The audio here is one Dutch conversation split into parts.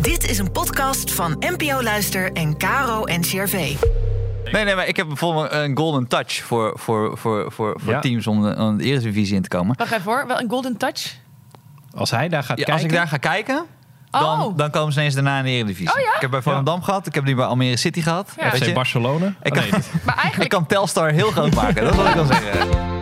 Dit is een podcast van NPO Luister en Caro NCRV. Nee, nee, maar ik heb bijvoorbeeld een golden touch voor, voor, voor, voor, voor Ja. teams om de, om de Eredivisie in te komen. Wacht even hoor, wel een golden touch? Als hij daar gaat Ja, kijken... als ik daar ga kijken, dan, Oh. dan komen ze ineens daarna in de Eredivisie. Oh ja? Ik heb bij Volendam gehad, ik heb die bij Almere City gehad. Ja. Weet FC je, Barcelona? Ik Oh, kan, nee. Maar ik eigenlijk, kan Telstar heel groot maken, dat is wat ik kan zeggen.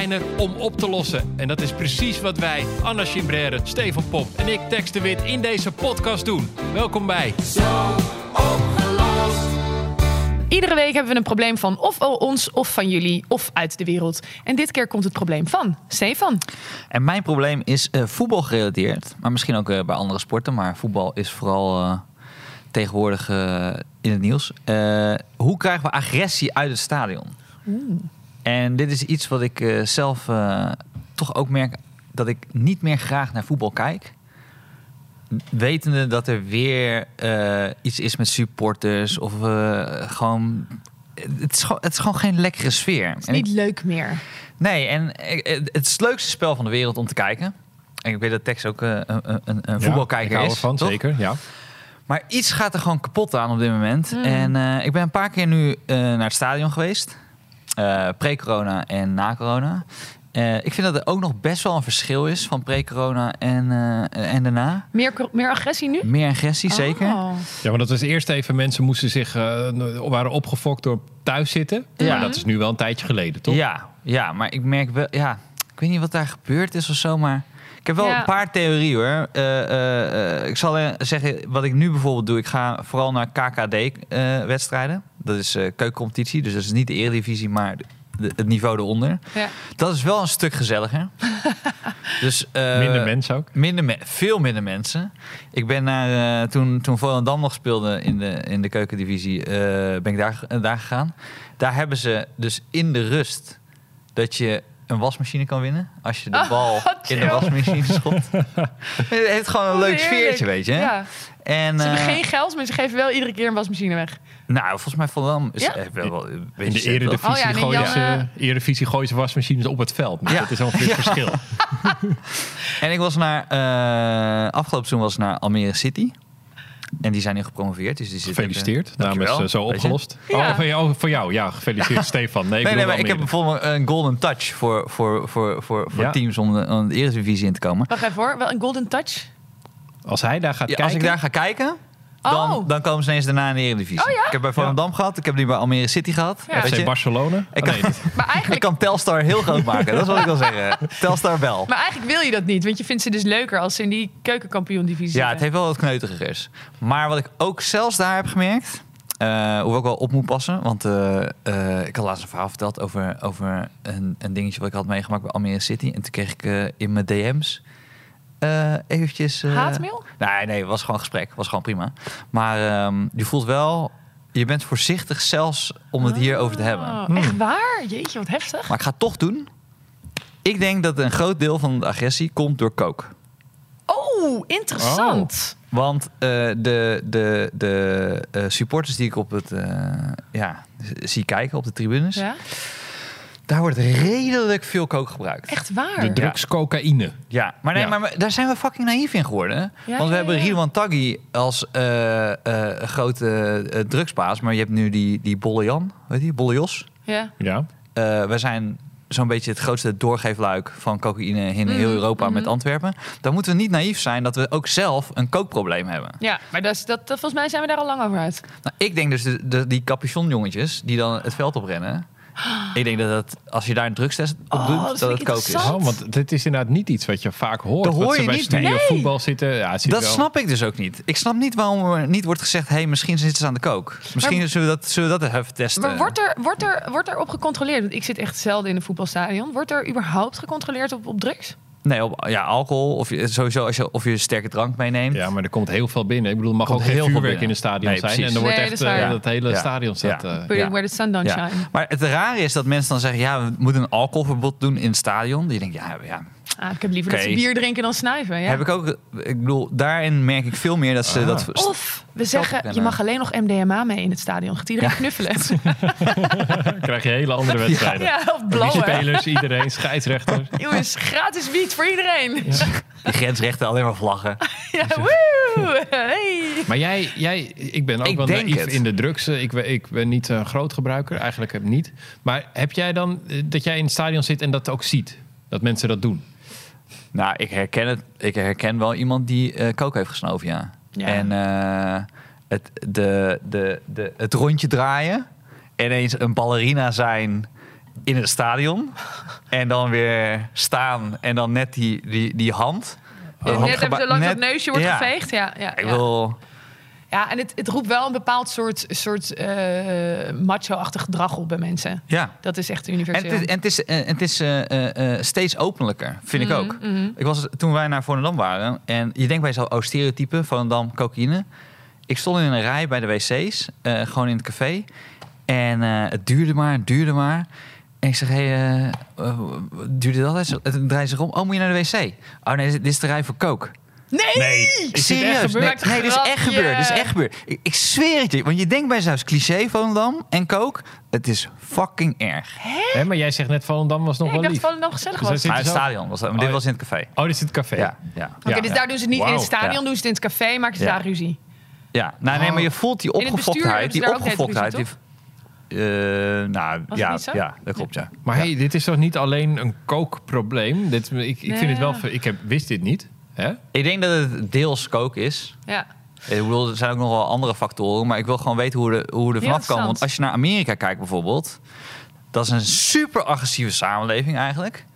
Zijn er om op te lossen. En dat is precies wat wij, Anna Chimbrère, Stefan Pop en ik, Tex de Wit, in deze podcast doen. Welkom bij. iedere week hebben we een probleem van of ons, of van jullie, of uit de wereld. En dit keer komt het probleem van Stefan. En mijn probleem is eh, voetbal gerelateerd. Maar misschien ook eh, bij andere sporten. Maar voetbal is vooral eh, tegenwoordig in het nieuws. Eh, hoe krijgen we agressie uit het stadion? En dit is iets wat ik eh, zelf eh, toch ook merk dat ik niet meer graag naar voetbal kijk. Wetende dat er weer eh, iets is met supporters of gewoon. Het is, gewoon, het is gewoon geen lekkere sfeer. Het is En ik- niet leuk meer. Nee, en het is het leukste spel van de wereld om te kijken. En ik weet dat Tex ook een, een, een Ja, voetbalkijker ik hou is. toch? zeker. Ja. Maar iets gaat er gewoon kapot aan op dit moment. Mm. En eh, ik ben een paar keer nu naar het stadion geweest. Eh, pre-corona en na corona. Eh, ik vind dat er ook nog best wel een verschil is van pre-corona en, eh, en daarna. Meer, meer agressie nu? Meer agressie, zeker. Oh. ja, maar dat was eerst even... Mensen moesten zich... eh, waren opgefokt door thuis zitten. Ja. Maar dat is nu wel een tijdje geleden, toch? Ja, ja, maar ik merk wel, ja, ik weet niet wat daar gebeurd is of zo, maar ik heb wel Ja. een paar theorieën hoor. Eh, eh, eh, ik zal zeggen, wat ik nu bijvoorbeeld doe, ik ga vooral naar KKD-wedstrijden. Dat is eh keukencompetitie, dus dat is niet de Eredivisie, maar de- het niveau eronder. Ja. Dat is wel een stuk gezelliger. dus, eh, Minder mensen ook. Minder me- veel minder mensen. Ik ben naar, eh, toen, toen Volendam nog speelde in de, in de keukendivisie, eh, ben ik daar, daar gegaan. Daar hebben ze dus in de rust dat je een wasmachine kan winnen. Als je de Oh, bal in de wasmachine schopt. het heeft gewoon een leuk heerlijk. sfeertje, weet je. Ja. En, Ze hebben eh, geen geld, maar ze geven wel iedere keer een wasmachine weg. nou, volgens mij Volendam is Ja? wel, wel een In beetje de? Eredivisie, Oh ja, gooien ze, Eredivisie gooien ze wasmachines op het veld. Maar Ja. dat is ongeveer het verschil. En ik was naar, eh, afgelopen seizoen was naar Almere City. En die zijn nu gepromoveerd. Dus die zitten Gefeliciteerd. Dankjewel. Namens eh, zo opgelost. Ja. Oh, voor jou, voor jou. Ja, gefeliciteerd Stefan. Nee, ik Nee, nee, maar ik heb bijvoorbeeld een golden touch voor, voor, voor, voor, voor Ja. teams om de, om de Eredivisie in te komen. Wacht even hoor, wel een golden touch? Als hij daar gaat Ja, kijken... als ik daar ga kijken, dan, Oh. dan komen ze ineens daarna in de Eredivisie. Oh ja? Ik heb bij Volendam gehad, ik heb die bij Almere City gehad. Ja. FC? Barcelona? Ik Oh, kan, nee. Maar ik eigenlijk, kan Telstar heel groot maken, dat is wat ik wil zeggen. Telstar bel. maar eigenlijk wil je dat niet, want je vindt ze dus leuker als ze in die keukenkampioen-divisie Ja, het heeft wel wat kneuterigers. Maar wat ik ook zelfs daar heb gemerkt... eh hoewel ik wel op moet passen. Want eh, eh, ik had laatst een verhaal verteld over, over een, een dingetje wat ik had meegemaakt bij Almere City. En toen kreeg ik in mijn DM's eh, eventjes... eh, Haatmail? Nee, nee, het was gewoon gesprek. was gewoon prima. Maar ehm, je voelt wel... Je bent voorzichtig zelfs om het hierover te hebben. Oh, Echt waar? Jeetje, wat heftig. Maar ik ga het toch doen. Ik denk dat een groot deel van de agressie komt door kook. Oh, interessant. Want eh, de, de, de eh, supporters die ik op het, eh, ja, zie kijken op de tribunes, Ja? Daar wordt redelijk veel kook gebruikt. Echt waar? De drugs cocaïne. Ja, maar, nee, Ja. maar, daar zijn we fucking naïef in geworden. hè? Ja, Want we ja, hebben ja. Taghi als eh, eh, grote eh, drugsbaas, maar je hebt nu die, die Bolle Jan, weet je, Bolle Jos. Ja. Ja. Eh, we zijn zo'n beetje het grootste doorgeefluik van cocaïne in heel Mhm, Europa met mhm. Antwerpen. Dan moeten we niet naïef zijn dat we ook zelf een kookprobleem hebben. ja, maar dat, is- dat, dat- volgens mij zijn we daar al lang over uit. Nou, ik denk dus de, de- die capuchonjongetjes die dan het veld oprennen. Ik denk dat het, als je daar een drugstest op Oh, doet, dat dat, het kook is. Oh, want dit is inderdaad niet iets wat je vaak hoort. Dat hoor wat ze je bij niet, studio nee. voetbal zitten. Ja, zit Dat wel- snap ik dus ook niet. Ik snap niet waarom er niet wordt gezegd: hé, hey, misschien zitten ze aan de kook. Misschien Maar- zullen, we dat, zullen we dat even testen. Maar wordt er, wordt, er, wordt er op gecontroleerd? Want ik zit echt zelden in een voetbalstadion. Wordt er überhaupt gecontroleerd op, op drugs? Nee, op, ja, alcohol of je, sowieso als je, of je sterke drank meeneemt. Ja, maar er komt heel veel binnen. Ik bedoel, er mag Komt ook heel veel binnen. in het stadion Nee, zijn. precies. En er wordt Nee, echt dat eh, dat hele Ja. stadion staat... Ja. eh, where the sun don't Ja. shine. Maar het rare is dat mensen dan zeggen, ja, we moeten een alcoholverbod doen in het stadion. Die denken, ja, ja, Ah, ik heb liever dat ze bier drinken dan snuiven. Ja. heb ik ook. Ik bedoel, daarin merk ik veel meer dat ze Ah. dat. Of we zeggen, je mag alleen nog MDMA mee in het stadion. Gaat iedereen knuffelen? Dan krijg je hele andere wedstrijden. Ja, of blowen. spelers, iedereen, scheidsrechter. Jongens, gratis wiet voor iedereen. Ja, Die grensrechten alleen maar vlaggen. woe! Hey. Maar jij, jij, ik ben ook Ik wel naïef in de drugs. Ik, ben- ik ben niet een groot gebruiker, eigenlijk heb ik niet. Maar heb jij dan eh, dat jij in het stadion zit en dat ook ziet? Dat mensen dat doen? Nou, ik herken het. Ik herken wel iemand die kook heeft gesnoven, ja. Ja. En eh, het, de, de, de, het rondje draaien. Ineens een ballerina zijn in het stadion. En dan weer staan. En dan net die, die, die hand. Hand net even geba- zo langs net- dat neusje wordt ja. geveegd. Ja, ja, Ik wil... ja en het, het roept wel een bepaald soort, soort eh, macho-achtig gedrag op bij mensen. Ja. Dat is echt En het universeel. en het is, eh, en het is eh, steeds openlijker, vind Mhm, ik ook. Ik was, toen wij naar Volendam waren, en je denkt bij zo'n oh, stereotype, Volendam, cocaïne. Ik stond in een rij bij de wc's, gewoon in het café. En het duurde maar, het duurde maar. En ik zeg, hé, hey, duurde dat? Het draait zich om. Oh, moet je naar de wc? Oh nee, dit is de rij voor coke. Nee! Nee. Is dit echt Serieus? gebeurd? Nee, nee, dit is echt gebeurd. Dit is echt gebeurd. Ik, ik zweer het je. Want je denkt bij zelfs cliché Volendam en coke. Het is fucking erg. Hè, maar jij zegt net Volendam was nog Nee, ik wel dacht lief. Volendam gezellig Dus hij was. zit Maar het zo- stadion was dat. Maar dit Oh, was in het café. Oh, dit is het café. Ja, ja. Oké, Ja. dus daar doen ze het niet in het stadion, Ja. doen ze het in het café, maken ze Ja. daar ruzie. Ja, nou, nee, maar je voelt die In opgefoktheid. Die opgefoktheid. Ruzie, eh, nou, ja, ja, dat klopt, ja. Maar hey, dit is toch niet alleen een kookprobleem? Dit, ik ik vind het wel... Ik heb, wist dit niet. Hè? Ik denk dat het deels kook is. Ja. Ik bedoel, er zijn ook nog wel andere factoren. Maar ik wil gewoon weten hoe, de, hoe we er vanaf komen. interessant. Want als je naar Amerika kijkt bijvoorbeeld... Dat is een super agressieve samenleving eigenlijk.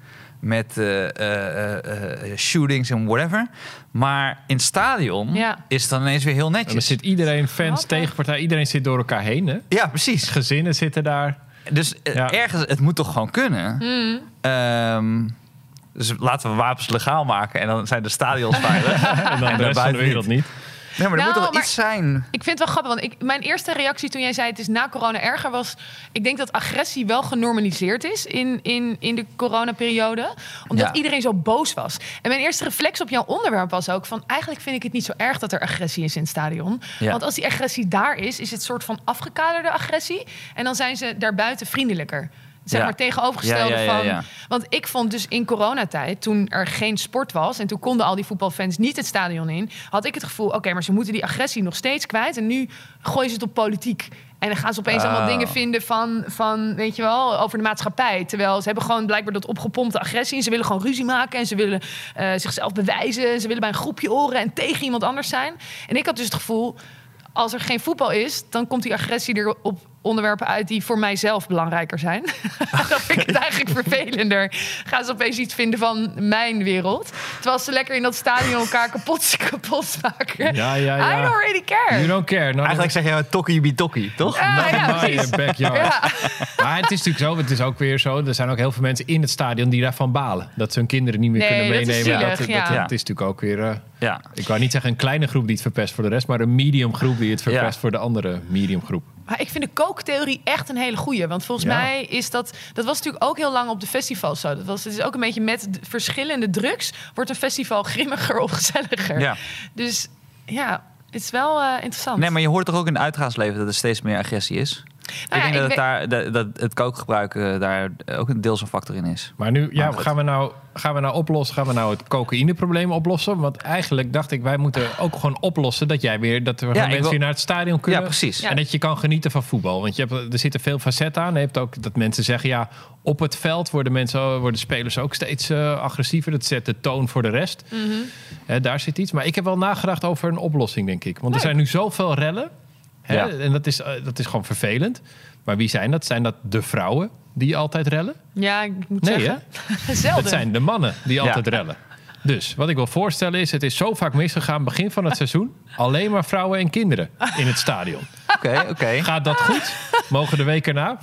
Met eh, eh, eh, shootings en whatever. Maar in het stadion Ja. is het dan ineens weer heel dan netjes. zit iedereen, fans, tegenpartij, iedereen zit door elkaar heen. Hè? Ja, precies. Gezinnen zitten daar. Dus Ja. ergens, het moet toch gewoon kunnen. Hmm. Ehm, dus laten we wapens legaal maken en dan zijn de stadions veilig. En dan de rest van de wereld niet. Nee, maar er Nou, moet toch maar- iets zijn. Ik vind het wel grappig, want ik, mijn eerste reactie toen jij zei het is na corona erger was... ik denk dat agressie wel genormaliseerd is in, in, in de coronaperiode. Omdat Ja. iedereen zo boos was. En mijn eerste reflex op jouw onderwerp was ook van... eigenlijk vind ik het niet zo erg dat er agressie is in het stadion. Ja. Want als die agressie daar is, is het een soort van afgekaderde agressie. En dan zijn ze daarbuiten vriendelijker. Zeg Ja. maar tegenovergestelde Ja, ja, ja, van... Want ik vond dus in coronatijd, toen er geen sport was... en toen konden al die voetbalfans niet het stadion in... had ik het gevoel, oké, maar ze moeten die agressie nog steeds kwijt... en nu gooien ze het op politiek. En dan gaan ze opeens allemaal Oh. dingen vinden van, van, weet je wel, over de maatschappij. Terwijl ze hebben gewoon blijkbaar dat opgepompte agressie... en ze willen gewoon ruzie maken en ze willen eh, zichzelf bewijzen... ze willen bij een groepje horen en tegen iemand anders zijn. En ik had dus het gevoel, als er geen voetbal is... dan komt die agressie er op onderwerpen uit die voor mijzelf belangrijker zijn. dan vind ik het eigenlijk vervelender. Gaan ze opeens iets vinden van mijn wereld. Terwijl ze lekker in dat stadion elkaar kapot, kapot maken. Ja, ja, ja. I don't really care. You don't care. Nou, Eigenlijk zeg je tokkie be tokkie, toch? Ja, Not ja, precies. backyard. Ja. Maar het is natuurlijk zo, het is ook weer zo. Er zijn ook heel veel mensen in het stadion die daarvan balen. Dat ze hun kinderen niet meer Nee, kunnen dat is meenemen. zielig, dat, ja. dat, dat is natuurlijk ook weer... eh, Ja. ik wou niet zeggen een kleine groep die het verpest voor de rest... maar een medium groep die het verpest Ja. voor de andere medium groep. Maar ik vind de kooktheorie echt een hele goeie. Want volgens Ja. mij is dat... Dat was natuurlijk ook heel lang op de festivals zo. Dat was, het is ook een beetje met de verschillende drugs... wordt een festival grimmiger of gezelliger. Ja. Dus ja, het is wel eh, interessant. Nee, maar je hoort toch ook in het uitgaansleven dat er steeds meer agressie is? Nou ik denk ik dat, weet- daar, dat, dat het kookgebruik eh, daar ook een deels een factor in is. Maar nu, ja, Maar gaan we, nou, gaan we nou oplossen? Gaan we nou het cocaïneprobleem oplossen? Want eigenlijk dacht ik, wij moeten ook gewoon oplossen dat jij weer dat ik mensen wil- weer naar het stadion kunnen. Ja, precies. Ja. En dat je kan genieten van voetbal. Want je hebt, er zitten veel facetten aan. Je hebt ook dat mensen zeggen, ja, op het veld worden mensen, worden spelers ook steeds eh, agressiever. Dat zet de toon voor de rest. Mhm. Hè, daar zit iets. Maar ik heb wel nagedacht over een oplossing, denk ik. Want er zijn nu zoveel rellen. Hè? Ja. En dat is, eh, dat is gewoon vervelend. Maar wie zijn dat? Zijn dat de vrouwen die altijd rellen? Ja, ik moet Nee, zeggen. hè? Zelden. Het zijn de mannen die Ja. altijd rellen. Dus wat ik wil voorstellen is, het is zo vaak misgegaan begin van het seizoen. Alleen maar vrouwen en kinderen in het stadion. Oké, oké. Gaat dat goed? Mogen de week erna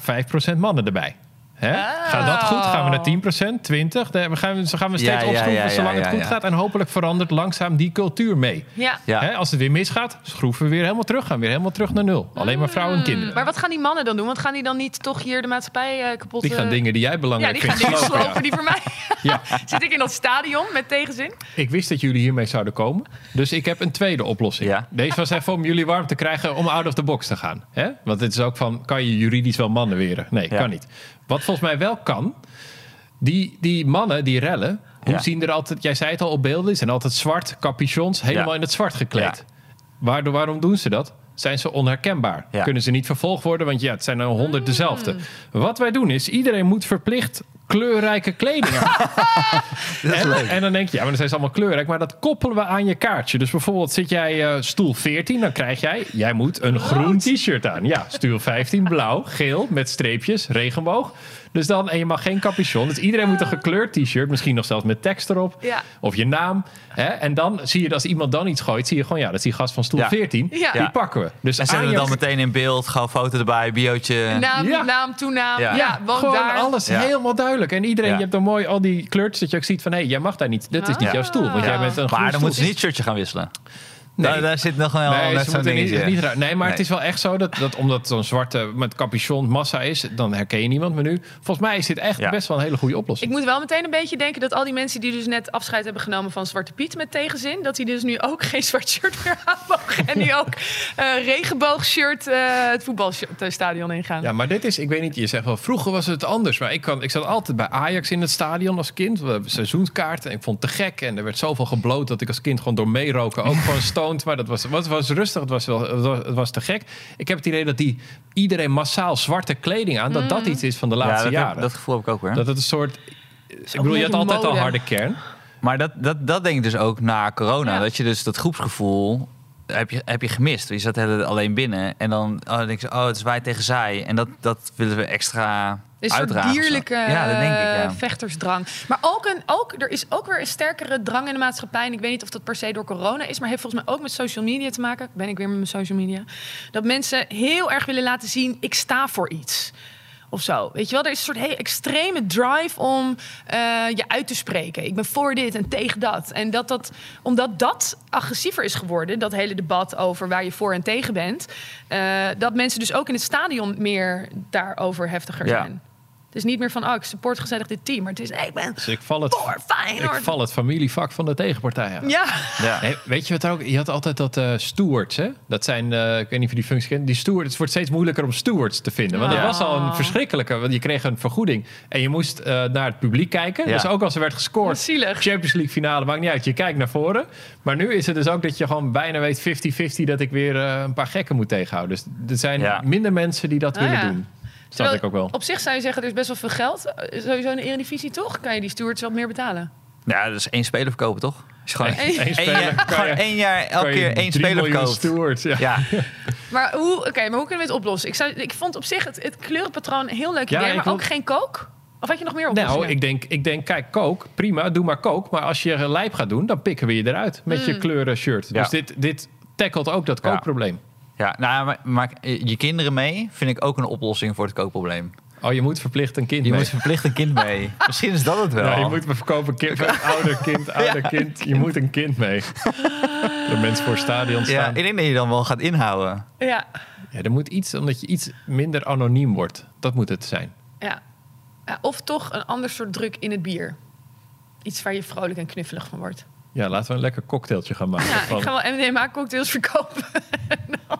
5% mannen erbij. Hè? Gaat dat goed? Gaan we naar 10%, 20%? Nee, we gaan, we gaan we steeds Ja, ja, opschroeven ja, ja, zolang het ja, goed ja. gaat. En hopelijk verandert langzaam die cultuur mee. Ja. Ja. Hè? Als het weer misgaat, schroeven we weer helemaal terug. Gaan we weer helemaal terug naar nul. Alleen maar vrouwen en kinderen. Mm, Maar wat gaan die mannen dan doen? Want gaan die dan niet toch hier de maatschappij eh, kapot... Die gaan eh, dingen die jij Ja, belangrijk die gaan vindt dingen slopen, ja. slopen die voor mij... Ja. Zit ik in dat stadion met tegenzin? Ik wist dat jullie hiermee zouden komen. Dus ik heb een tweede oplossing. Ja. Deze was even om jullie warm te krijgen om out of the box te gaan. Hè? Want het is ook van, kan je juridisch wel mannen weren? Nee, Ja. kan niet. Wat volgens mij wel kan, die, die mannen, die rellen... Hoe Ja. zien er altijd, jij zei het al op beelden, die zijn altijd zwart, capuchons, helemaal Ja. in het zwart gekleed. Ja. Waardoor, waarom doen ze dat? Zijn ze onherkenbaar? Ja. Kunnen ze niet vervolgd worden? Want ja, het zijn er honderd dezelfde. Mm. Wat wij doen is, iedereen moet verplicht kleurrijke kleding aan. en, en dan denk je, ja, maar dan zijn ze allemaal kleurrijk. Maar dat koppelen we aan je kaartje. Dus bijvoorbeeld zit jij eh, stoel 14, dan krijg jij... Jij moet een groen t-shirt aan. Ja, stoel 15, blauw, geel, met streepjes, regenboog. Dus dan, en je mag geen capuchon. Dus iedereen moet een gekleurd t-shirt. Misschien nog zelfs met tekst erop. Ja. Of je naam. Hè? En dan zie je, dat als iemand dan iets gooit... zie je gewoon, ja, dat is die gast van stoel Ja. 14. Ja. Die pakken we. Dus En zetten we dan meteen in beeld, gewoon foto erbij, biootje. Naam, Ja. naam, toenaam. Ja, Ja. woon Gewoon daar. alles Ja. helemaal duidelijk. En iedereen, Ja. je hebt dan mooi al die kleurtjes dat je ook ziet van... hé, jij mag daar niet. Dit is niet Ah. jouw stoel. Want Ja. jij bent een Maar dan stoel. moeten ze niet shirtje gaan wisselen. Nee. Daar, daar zit nog wel Nee, net ze zo'n moeten niet, niet. Nee, maar het is wel echt zo dat, dat omdat zo'n zwarte met capuchon massa is, dan herken je niemand. Maar nu, volgens mij is dit echt Ja. best wel een hele goede oplossing. Ik moet wel meteen een beetje denken dat al die mensen die dus net afscheid hebben genomen van Zwarte Piet met tegenzin, dat die dus nu ook geen zwart shirt meer aan mogen. En nu ook eh regenboogshirt eh het voetbalstadion ingaan. Ja, maar dit is, ik weet niet, je zegt wel, vroeger was het anders. Maar ik, kan, ik zat altijd bij Ajax in het stadion als kind. We hebben seizoenskaarten en ik vond het te gek. En er werd zoveel gebloot dat ik als kind gewoon door meeroken ook gewoon Maar dat was, het was rustig, het was, wel, het was, het was te gek. Ik heb het idee dat die iedereen massaal zwarte kleding aan, dat dat iets is van de Ja, laatste dat, heb- jaren. dat gevoel heb ik ook weer. Dat het een soort. Ik bedoel, je had altijd al harde kern. Maar dat, dat, dat denk ik dus ook na corona. Ja. Dat je dus dat groepsgevoel heb je, heb je gemist. Je zat alleen binnen. En dan oh, dan denk je, oh, het is wij tegen zij. En dat, dat willen we extra Een soort dierlijke ja, dat denk ik, ja. eh, vechtersdrang. Maar ook een, ook, er is ook weer een sterkere drang in de maatschappij. En ik weet niet of dat per se door corona is, maar heeft volgens mij ook met social media te maken. Ben ik weer met mijn social media. Dat mensen heel erg willen laten zien, ik sta voor iets. Of zo. Weet je wel, er is een soort hele extreme drive om eh, je uit te spreken. Ik ben voor dit en tegen dat. En dat dat, omdat dat agressiever is geworden, dat hele debat over waar je voor en tegen bent, eh, dat mensen dus ook in het stadion meer daarover heftiger Ja. zijn. Het is niet meer van, oh, ik support gezellig dit team. Maar het is, nee, ik ben Dus ik val het, voor Feyenoord. ik val het familievak van de tegenpartij aan. Ja, weet je wat ook? Je had altijd dat eh, stewards, hè? Dat zijn, eh, ik weet niet of je die functie kent. Die stewards, het wordt steeds moeilijker om stewards te vinden. Want Ja. dat was al een verschrikkelijke, want je kreeg een vergoeding. En je moest eh, naar het publiek kijken. Ja. Dus ook als er werd gescoord, zielig. Champions League finale, maakt niet uit. Je kijkt naar voren. Maar nu is het dus ook dat je gewoon bijna weet 50-50 dat ik weer een paar gekken moet tegenhouden. Dus er zijn Ja. minder mensen die dat Ah, willen ja. doen. Snap Terwijl, ik ook wel. Op zich zou je zeggen, er is best wel veel geld. Eh, Sowieso in de Eredivisie, toch? Kan je die stewards wat meer betalen? ja, dat is één speler verkopen, toch? Je gewoon Eén één speler jaar, je- één jaar elke keer één speler verkoopt. stewards, ja. Ja, Maar hoe, oké, maar hoe kunnen we het oplossen? Ik, zou, ik vond op zich het, het kleurenpatroon een heel leuk Ja, idee, maar wil- ook geen kook. Of had je nog meer oplossingen? Nou, ik denk, ik denk, kijk, kook, prima, doe maar kook. Maar als je lijp gaat doen, dan pikken we je eruit met Mm. je kleuren shirt. Ja. Dus dit, dit tackelt ook dat Ja. kookprobleem. Ja nou, maar, maar je kinderen mee vind ik ook een oplossing voor het kookprobleem. Oh, je moet verplicht een kind Je mee. moet verplicht een kind mee. Misschien is dat het wel. Ja, je moet me verkopen, kind, ouder kind, ouder kind. Je moet een kind mee. De mensen voor het stadion ja, staan. ik denk dat je dan wel gaat inhouden. Ja, Ja, er moet iets, omdat je iets minder anoniem wordt. Dat moet het zijn. ja. ja. Of toch een ander soort druk in het bier. Iets waar je vrolijk en knuffelig van wordt. Ja, laten we een lekker cocktailtje gaan maken. Ja, van- ik ga wel MDMA-cocktails verkopen. Dan doen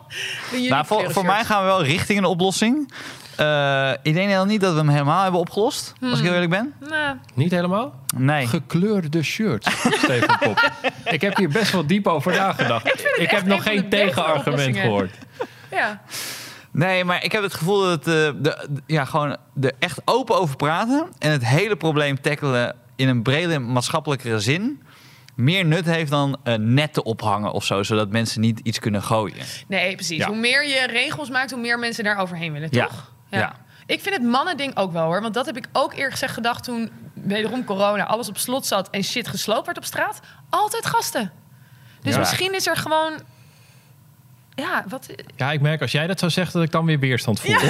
jullie Nou, voor, voor mij gaan we wel richting een oplossing. Eh, ik denk heel niet dat we hem helemaal hebben opgelost. Als ik heel eerlijk ben. Nou, Niet helemaal? Nee. Gekleurde shirts, Steven Pop. Ik heb hier best wel diep over nagedacht. Ik, echt heb nog geen tegenargument gehoord. ja. Nee, maar ik heb het gevoel dat het, eh, de, de- ja, gewoon er echt open over praten en het hele probleem tackelen in een brede maatschappelijkere zin meer nut heeft dan eh, netten ophangen of zo, zodat mensen niet iets kunnen gooien. Nee, precies. Ja. Hoe meer je regels maakt, hoe meer mensen daar overheen willen, Ja. toch? Ja. Ik vind het mannending ook wel hoor. Want dat heb ik ook eerlijk gezegd gedacht toen wederom corona alles op slot zat en shit gesloopt werd op straat. Altijd gasten. Dus Ja. misschien is er gewoon. Ja, wat. Ja, ik merk als jij dat zou zeggen dat ik dan weer weerstand voel.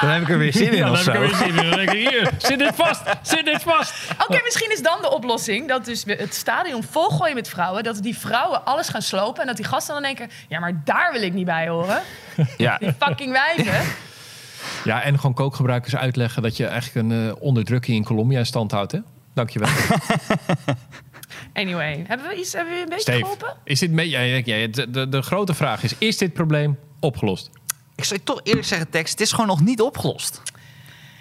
Dan heb ik er weer zin in Ja, of dan heb ik er weer zin in. Dan denk ik, hier, zit dit vast, zit dit vast. Oké, misschien is dan de oplossing dat dus we het stadion volgooien met vrouwen. Dat die vrouwen alles gaan slopen. En dat die gasten dan denken: ja, maar daar wil ik niet bij horen. Ja. Die fucking wijven. Ja, en gewoon kookgebruikers uitleggen dat je eigenlijk een eh, onderdrukking in Colombia in stand houdt, hè? Dankjewel. Anyway, hebben we, iets, hebben we een beetje Steve, geholpen? is dit mee? Ja, ja, ja, de, de, de grote vraag is, is dit probleem opgelost? Ik zou je toch eerlijk zeggen, tekst, het is gewoon nog niet opgelost.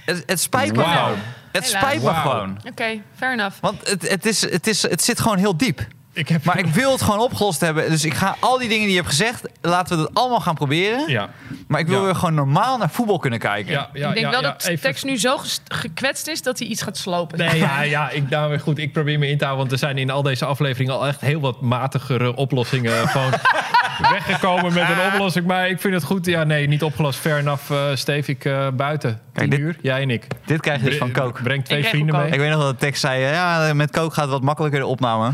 Het, het spijt me gewoon. Het Helaas. spijt me gewoon. Oké, fair enough. Want het, het, is, het, is, het zit gewoon heel diep. Ik heb... Maar ik wil het gewoon opgelost hebben. Dus ik ga al die dingen die je hebt gezegd, laten we dat allemaal gaan proberen. Ja, Maar ik wil Ja. weer gewoon normaal naar voetbal kunnen kijken. ja, ja. ik denk ja, wel ja, dat even- Tex nu zo gekwetst is dat hij iets gaat slopen. Nee, ja, ja ik, nou, weer goed, ik probeer me in te houden. Want er zijn in al deze afleveringen al echt heel wat matigere oplossingen gewoon weggekomen met een oplossing. Maar ik vind het goed. Ja, nee, niet opgelost. Fair enough, eh Steve. Ik eh, buiten. Tien dit- uur. Jij en ik. Dit krijg je dus van Coke. Breng twee vrienden mee. Ik weet nog dat de tekst zei, eh, ja, met Coke gaat het wat makkelijker de opname.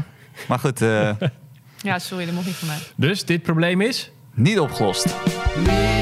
Maar goed, eh, Ja, sorry, dat mocht niet van mij. Dus dit probleem is... niet opgelost. Niet opgelost.